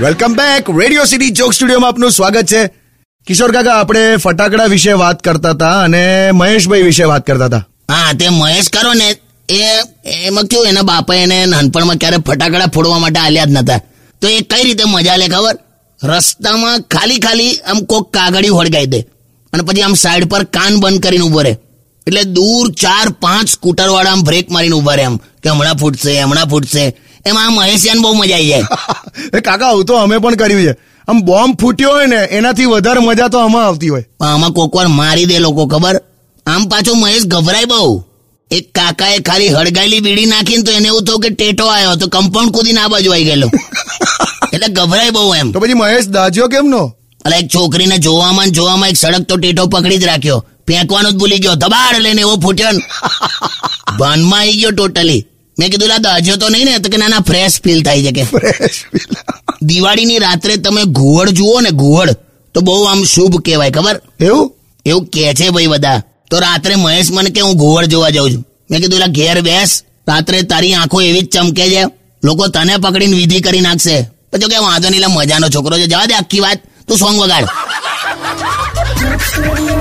Welcome back Radio City joke સ્ટુડિયોમાં આપનું સ્વાગત છે. કિશોર કાકા આપણે ફટાકડા વિશે વાત કરતા હતા અને મહેશભાઈ વિશે વાત કરતા હતા. હા તે મહેશ કરો ને એ એમાં કેવું એના બાપાએ એને નાનપણમાં ક્યારે ફટાકડા ફોડવા માટે આલ્યા જ નતા. તો એ કઈ રીતે મજા લે ખબર? રસ્તામાં ખાલી ખાલી આમ કોક કાગળી વળગાઈ દે. અને પછી આમ સાઈડ પર કાન બંધ કરીને ઊભો રહે. એટલે દૂર ચાર પાંચ સ્કૂટર વાળા આમ બ્રેક મારીને ઊભા રહે આમ. કે હમણાં ફૂટશે હમણાં ફૂટશે. એમાં મહેશિયાને બહુ મજા આવી જાય. એ કાકા આવું તો અમે પણ કર્યું છે. આમ બોમ્બ ફૂટ્યો હોય ને એનાથી વધારે મજા તો આમાં આવતી હોય. પણ આમાં કોક વાર મારી દે લોકો ખબર? આમ પાછો મહેશ ગભરાય બહુ. એક કાકાએ ખાલી હળગાયેલી બીડી નાખીને તો એને એવું થયું કે ટેટો આવ્યો તો કમ્પાઉન્ડ કૂદીને આ બાજુ આવી ગયેલો. એટલે ગભરાય બહુ એમ. તો પછી મહેશ દાજ્યો કેમ નો એટલે એક છોકરીને જોવામાં ને જોવામાં એક સડક તો ટેટો પકડી જ રાખ્યો. ફેંકવાનું જ ભૂલી ગયો. ધબાડ લઈને એવો ફૂટ્યો ભાનમાં આવી ગયો ટોટલી મેં કીધું લા દાજ્યો તો નહીં ને. તો કે ના ના ફ્રેશ ફીલ થાય છે કે. ફ્રેશ દિવાળીની રાત્રે તમે ઘુવડ જુઓ ને ઘુવડ તો બહુ આમ શુભ કહેવાય ખબર? એવું? એવું કે છે ભાઈ બધા. તો રાત્રે મહેશ મને કે હું ઘુવડ જોવા જાઉં છું. મેં કીધું એલા ઘેર બેસ. રાત્રે તારી આંખો એવી જ ચમકે છે. લોકો તને પકડીને વિધિ કરી નાખશે. પછી કે વાંધો નહીં લા મજાનો છોકરો છે. જવા દે આખી વાત. તું સોંગ વગાડ Joke Studio,